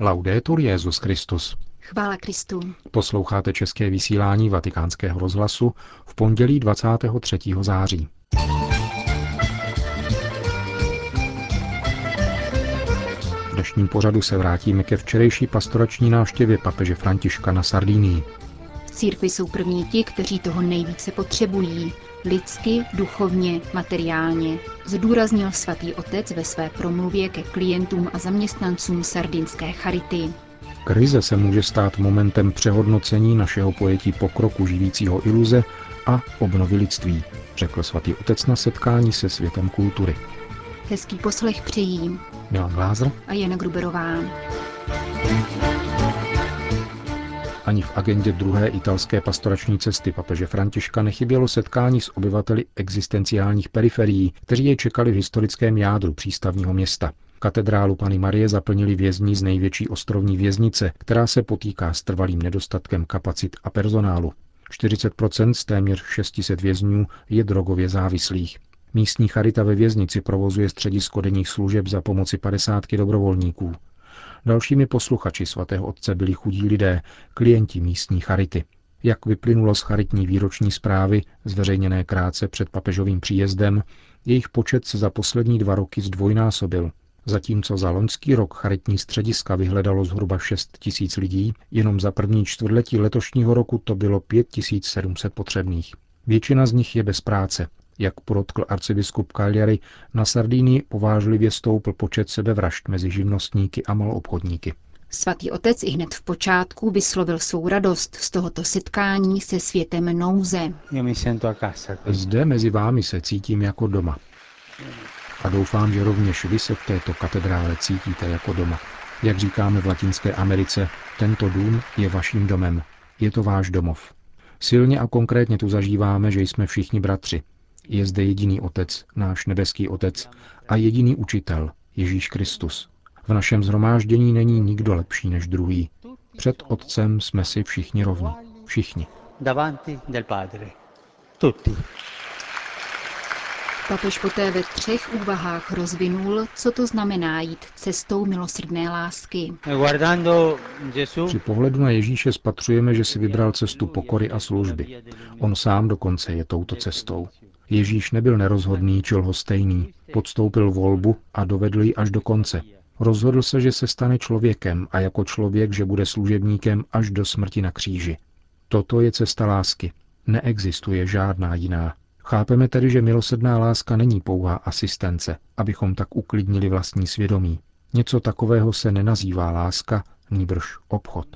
Laudetur Jezus Christus. Chvála Kristu. Posloucháte české vysílání Vatikánského rozhlasu v pondělí 23. září. V dnešním pořadu se vrátíme ke včerejší pastorační návštěvě papeže Františka na Sardínii. V církvi jsou první ti, kteří toho nejvíce potřebují. Lidsky, duchovně, materiálně. Zdůraznil svatý otec ve své promluvě ke klientům a zaměstnancům sardinské charity. Krize se může stát momentem přehodnocení našeho pojetí pokroku živícího iluze a obnovy lidství, řekl svatý otec na setkání se světem kultury. Hezký poslech přejí Milan Glázer a Jana Gruberová. Ani v agendě druhé italské pastorační cesty papeže Františka nechybělo setkání s obyvateli existenciálních periferií, kteří je čekali v historickém jádru přístavního města. Katedrálu Pany Marie zaplnili vězni z největší ostrovní věznice, která se potýká s trvalým nedostatkem kapacit a personálu. 40% z téměř 600 vězňů je drogově závislých. Místní charita ve věznici provozuje středisko denních služeb za pomoci 50 dobrovolníků. Dalšími posluchači svatého otce byli chudí lidé, klienti místní charity. Jak vyplynulo z charitní výroční zprávy, zveřejněné krátce před papežovým příjezdem, jejich počet se za poslední dva roky zdvojnásobil. Zatímco za loňský rok charitní střediska vyhledalo zhruba 6 tisíc lidí, jenom za první čtvrtletí letošního roku to bylo 5700 potřebných. Většina z nich je bez práce. Jak podotkl arcibiskup Cagliari, na Sardínii povážlivě stoupl počet sebevražd mezi živnostníky a maloobchodníky. Svatý otec i hned v počátku vyslovil svou radost z tohoto setkání se světem nouze. Zde mezi vámi se cítím jako doma. A doufám, že rovněž vy se v této katedrále cítíte jako doma. Jak říkáme v Latinské Americe, tento dům je vaším domem. Je to váš domov. Silně a konkrétně tu zažíváme, že jsme všichni bratři. Je zde jediný Otec, náš nebeský Otec, a jediný učitel, Ježíš Kristus. V našem zhromáždění není nikdo lepší než druhý. Před Otcem jsme si všichni rovni. Všichni. Davanti del Padre. Tutti. Papež poté ve třech úvahách rozvinul, co to znamená jít cestou milosrdné lásky. Při pohledu na Ježíše spatřujeme, že si vybral cestu pokory a služby. On sám dokonce je touto cestou. Ježíš nebyl nerozhodný či lhostejný, podstoupil volbu a dovedl ji až do konce. Rozhodl se, že se stane člověkem a jako člověk, že bude služebníkem až do smrti na kříži. Toto je cesta lásky. Neexistuje žádná jiná. Chápeme tedy, že milosedná láska není pouhá asistence, abychom tak uklidnili vlastní svědomí. Něco takového se nenazývá láska, nýbrž obchod.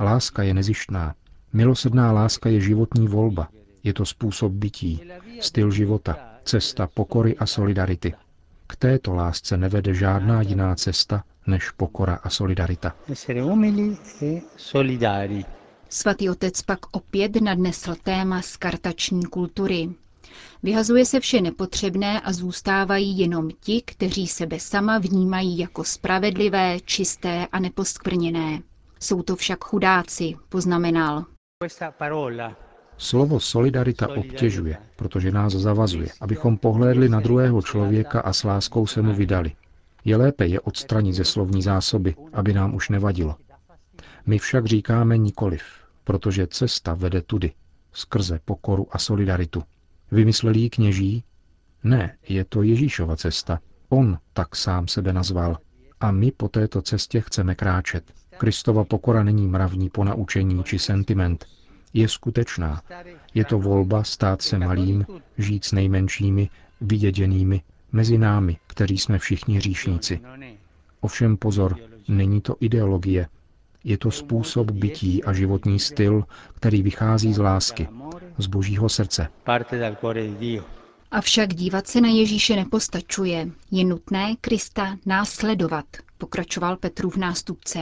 Láska je nezištná. Milosedná láska je životní volba. Je to způsob bytí, styl života, cesta pokory a solidarity. K této lásce nevede žádná jiná cesta než pokora a solidarita. Svatý otec pak opět nadnesl téma skartační kultury. Vyhazuje se vše nepotřebné a zůstávají jenom ti, kteří sebe sama vnímají jako spravedlivé, čisté a neposkvrněné. Jsou to však chudáci, poznamenal. Slovo solidarita obtěžuje, protože nás zavazuje, abychom pohlédli na druhého člověka a s láskou se mu vydali. Je lépe je odstranit ze slovní zásoby, aby nám už nevadilo. My však říkáme nikoliv, protože cesta vede tudy, skrze pokoru a solidaritu. Vymyslel jí kněží? Ne, je to Ježíšova cesta. On tak sám sebe nazval. A my po této cestě chceme kráčet. Kristova pokora není mravní ponaučení či sentiment. Je skutečná. Je to volba stát se malým, žít s nejmenšími, vyděděnými, mezi námi, kteří jsme všichni hříšníci. Ovšem pozor, není to ideologie. Je to způsob bytí a životní styl, který vychází z lásky, z božího srdce. Avšak dívat se na Ježíše nepostačuje. Je nutné Krista následovat, pokračoval Petrův nástupce.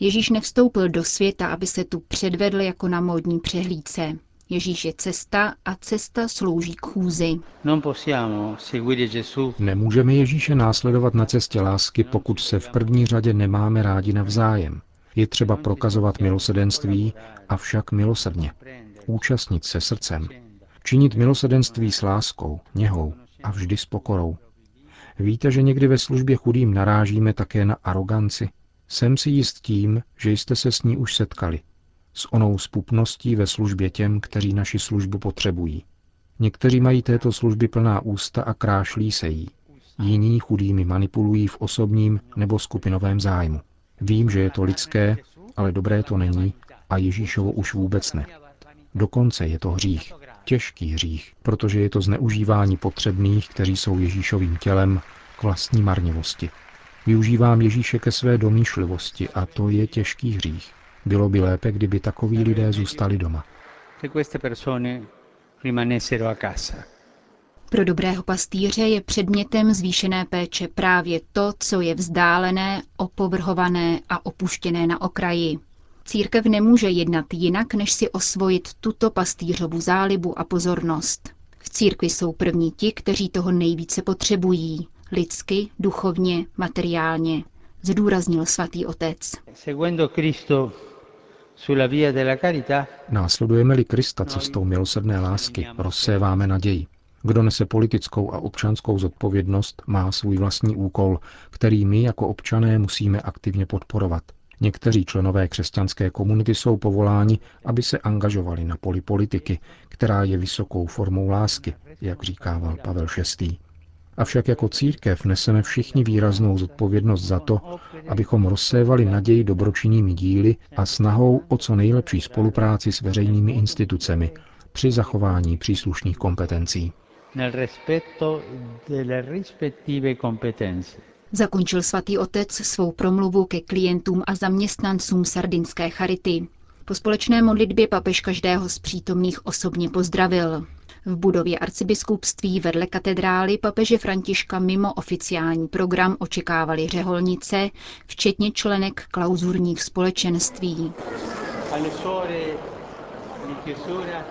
Ježíš nevstoupil do světa, aby se tu předvedl jako na módní přehlídce. Ježíš je cesta a cesta slouží k chůzi. Nemůžeme Ježíše následovat na cestě lásky, pokud se v první řadě nemáme rádi navzájem. Je třeba prokazovat milosedenství, avšak milosrdně. Účastnit se srdcem. Činit milosedenství s láskou, něhou a vždy s pokorou. Víte, že někdy ve službě chudým narážíme také na aroganci, Jsem si jist tím, že jste se s ní už setkali. S onou spupností ve službě těm, kteří naši službu potřebují. Někteří mají této služby plná ústa a krášlí se jí. Jiní chudými manipulují v osobním nebo skupinovém zájmu. Vím, že je to lidské, ale dobré to není a Ježíšovo už vůbec ne. Dokonce je to hřích, těžký hřích, protože je to zneužívání potřebných, kteří jsou Ježíšovým tělem, k vlastní marnivosti. Využívám Ježíše ke své domýšlivosti a to je těžký hřích. Bylo by lépe, kdyby takoví lidé zůstali doma. Pro dobrého pastýře je předmětem zvýšené péče právě to, co je vzdálené, opovrhované a opuštěné na okraji. Církev nemůže jednat jinak, než si osvojit tuto pastýřovu zálibu a pozornost. V církvi jsou první ti, kteří toho nejvíce potřebují. Lidsky, duchovně, materiálně. Zdůraznil svatý otec. Následujeme-li Krista cestou milosrdné lásky, rozséváme naději. Kdo nese politickou a občanskou zodpovědnost, má svůj vlastní úkol, který my jako občané musíme aktivně podporovat. Někteří členové křesťanské komunity jsou povoláni, aby se angažovali na poli politiky, která je vysokou formou lásky, jak říkával Pavel VI. Avšak jako církev neseme všichni výraznou zodpovědnost za to, abychom rozsévali naději dobročinnými díly a snahou o co nejlepší spolupráci s veřejnými institucemi při zachování příslušných kompetencí. Zakončil svatý otec svou promluvu ke klientům a zaměstnancům sardinské charity. Po společné modlitbě papež každého z přítomných osobně pozdravil. V budově arcibiskupství vedle katedrály papeže Františka mimo oficiální program očekávali řeholnice, včetně členek klauzurních společenství.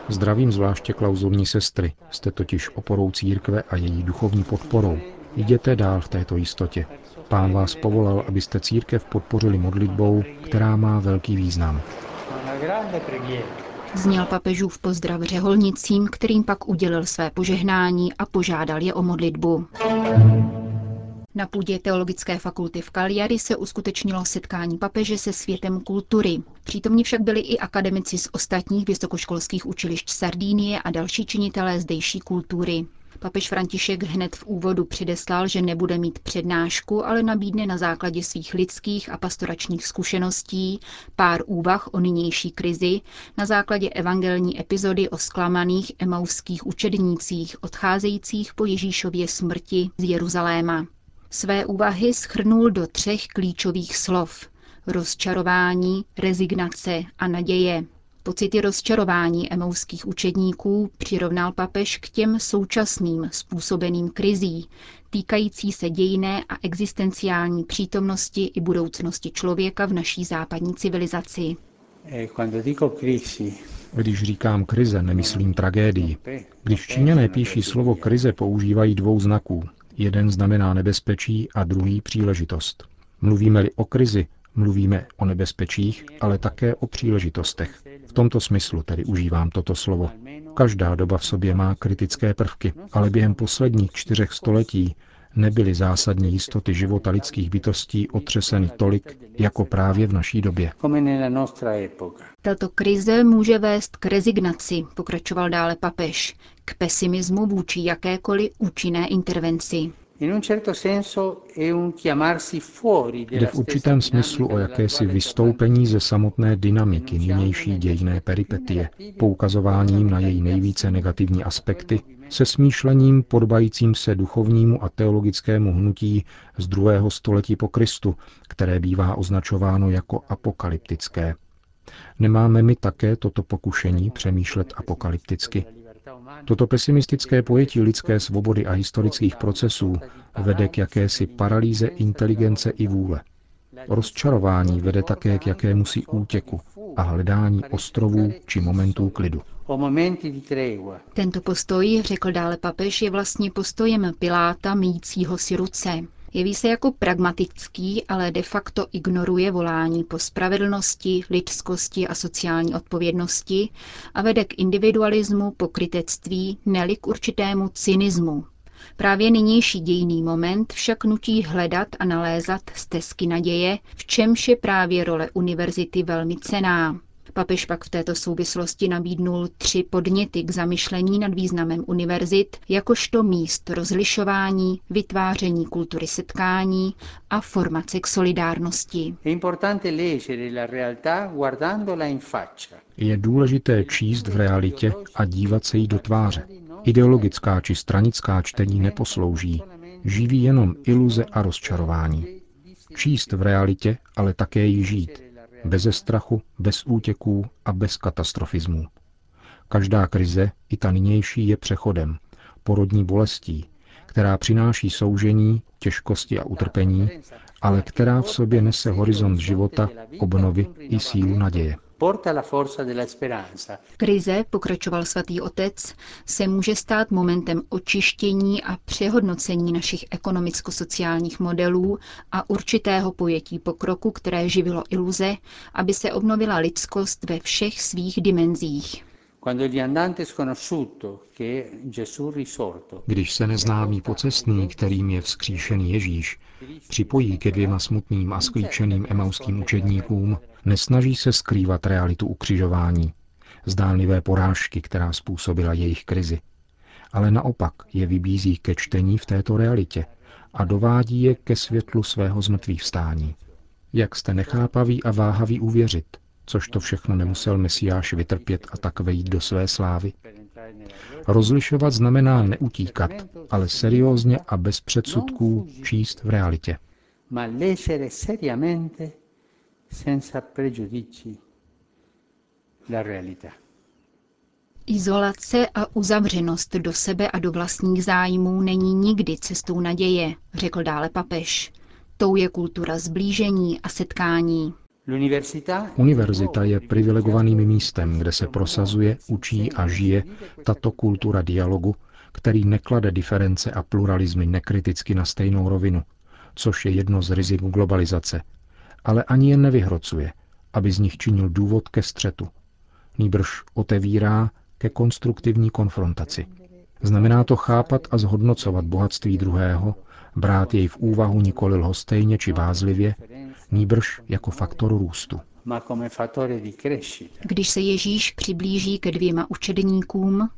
Zdravím zvláště klauzurní sestry. Jste totiž oporou církve a její duchovní podporou. Jděte dál v této jistotě. Pán vás povolal, abyste církev podpořili modlitbou, která má velký význam. Zněl papežův pozdrav řeholnicím, kterým pak udělil své požehnání a požádal je o modlitbu. Na půdě Teologické fakulty v Cagliari se uskutečnilo setkání papeže se světem kultury. Přítomní však byli i akademici z ostatních vysokoškolských učilišť Sardínie a další činitelé zdejší kultury. Papež František hned v úvodu předeslal, že nebude mít přednášku, ale nabídne na základě svých lidských a pastoračních zkušeností pár úvah o nynější krizi na základě evangelní epizody o zklamaných emauských učednících odcházejících po Ježíšově smrti z Jeruzaléma. Své úvahy schrnul do třech klíčových slov rozčarování, rezignace a naděje. Pocity rozčarování emouských učedníků přirovnal papež k těm současným způsobeným krizí, týkající se dějné a existenciální přítomnosti i budoucnosti člověka v naší západní civilizaci. E Když říkám krize, nemyslím tragédii. Když Číňané píší slovo krize, používají dvou znaků. Jeden znamená nebezpečí a druhý příležitost. Mluvíme-li o krizi, mluvíme o nebezpečích, ale také o příležitostech. V tomto smyslu tedy užívám toto slovo. Každá doba v sobě má kritické prvky, ale během posledních čtyřech století nebyly zásadní jistoty života lidských bytostí otřeseny tolik, jako právě v naší době. Tato krize může vést k rezignaci, pokračoval dále papež, k pesimismu vůči jakékoliv účinné intervenci. Jde v určitém smyslu o jakési vystoupení ze samotné dynamiky nynější dějné peripetie, poukazováním na její nejvíce negativní aspekty, se smýšlením podbajícím se duchovnímu a teologickému hnutí z druhého století po Kristu, které bývá označováno jako apokalyptické. Nemáme my také toto pokušení přemýšlet apokalypticky? Toto pesimistické pojetí lidské svobody a historických procesů vede k jakési paralýze inteligence i vůle. Rozčarování vede také k jakémusi útěku a hledání ostrovů či momentů klidu. Tento postoj, řekl dále papež, je vlastně postojem Piláta míjícího si ruce. Jeví se jako pragmatický, ale de facto ignoruje volání po spravedlnosti, lidskosti a sociální odpovědnosti a vede k individualismu, pokrytectví, neli k určitému cynismu. Právě nynější dějný moment však nutí hledat a nalézat stezky naděje, v čemž je právě role univerzity velmi cená. Papež pak v této souvislosti nabídnul tři podněty k zamyšlení nad významem univerzit, jakožto míst rozlišování, vytváření kultury setkání a formace k solidárnosti. Je důležité číst v realitě a dívat se jí do tváře. Ideologická či stranická čtení neposlouží, živí jenom iluze a rozčarování. Číst v realitě, ale také ji žít, Beze strachu, bez útěků a bez katastrofismů. Každá krize, i ta nynější, je přechodem, porodní bolestí, která přináší soužení, těžkosti a utrpení, ale která v sobě nese horizont života, obnovy i sílu naděje. Krize, pokračoval svatý otec, se může stát momentem očištění a přehodnocení našich ekonomicko-sociálních modelů a určitého pojetí pokroku, které živilo iluze, aby se obnovila lidskost ve všech svých dimenzích. Když se neznámý pocestný, kterým je vzkříšený Ježíš, připojí ke dvěma smutným a sklíčeným emauským učedníkům, nesnaží se skrývat realitu ukřižování, zdánlivé porážky, která způsobila jejich krizi, ale naopak je vybízí ke čtení v této realitě a dovádí je ke světlu svého zmrtvých vstání. Jak jste nechápaví a váhaví uvěřit, což to všechno nemusel Mesiáš vytrpět a tak vejít do své slávy? Rozlišovat znamená neutíkat, ale seriózně a bez předsudků číst v realitě. Izolace a uzavřenost do sebe a do vlastních zájmů není nikdy cestou naděje, řekl dále papež. Tou je kultura zblížení a setkání. Univerzita je privilegovaným místem, kde se prosazuje, učí a žije tato kultura dialogu, který neklade diference a pluralizmy nekriticky na stejnou rovinu, což je jedno z rizik globalizace, ale ani je nevyhrocuje, aby z nich činil důvod ke střetu. Nýbrž otevírá ke konstruktivní konfrontaci. Znamená to chápat a zhodnocovat bohatství druhého, brát jej v úvahu nikoli lhostejně či bázlivě, nýbrž jako faktor růstu. Když se Ježíš přiblíží ke dvěma učedníkům,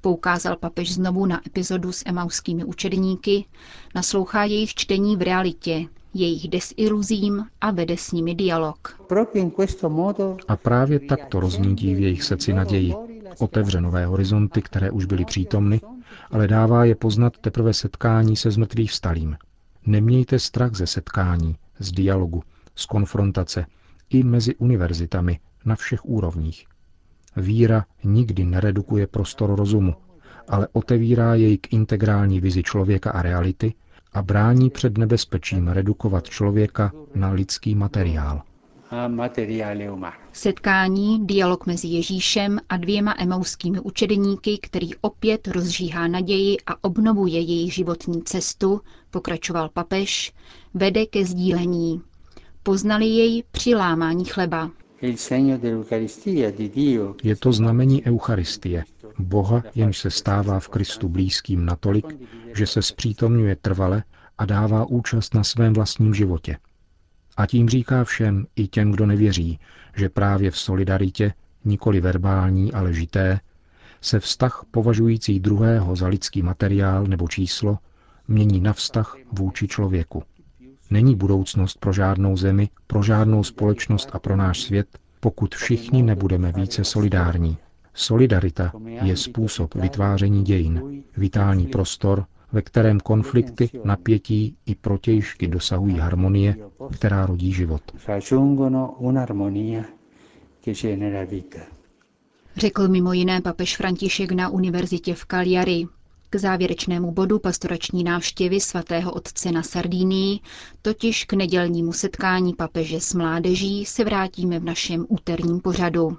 poukázal papež znovu na epizodu s emauskými učedníky, naslouchá jejich čtení v realitě, jejich desiluzím a vede s nimi dialog. A právě takto rozmítí v jejich srdci naději, otevře nové horizonty, které už byly přítomny, ale dává je poznat teprve setkání se zmrtvých vstalým. Nemějte strach ze setkání, z dialogu, z konfrontace i mezi univerzitami na všech úrovních. Víra nikdy neredukuje prostor rozumu, ale otevírá jej k integrální vizi člověka a reality a brání před nebezpečím redukovat člověka na lidský materiál. Setkání, dialog mezi Ježíšem a dvěma emauskými učedníky, který opět rozžíhá naději a obnovuje její životní cestu, pokračoval papež, vede ke sdílení. Poznali jej při lámání chleba. Je to znamení Eucharistie, Boha, jenž se stává v Kristu blízkým natolik, že se zpřítomňuje trvale a dává účast na svém vlastním životě. A tím říká všem, i těm, kdo nevěří, že právě v solidaritě, nikoli verbální, ale žité, se vztah považující druhého za lidský materiál nebo číslo mění na vztah vůči člověku. Není budoucnost pro žádnou zemi, pro žádnou společnost a pro náš svět, pokud všichni nebudeme více solidární. Solidarita je způsob vytváření dějin, vitální prostor, ve kterém konflikty, napětí i protějšky dosahují harmonie, která rodí život. Řekl mimo jiné papež František na univerzitě v Cagliari. K závěrečnému bodu pastorační návštěvy svatého otce na Sardínii, totiž k nedělnímu setkání papeže s mládeží, se vrátíme v našem úterním pořadu.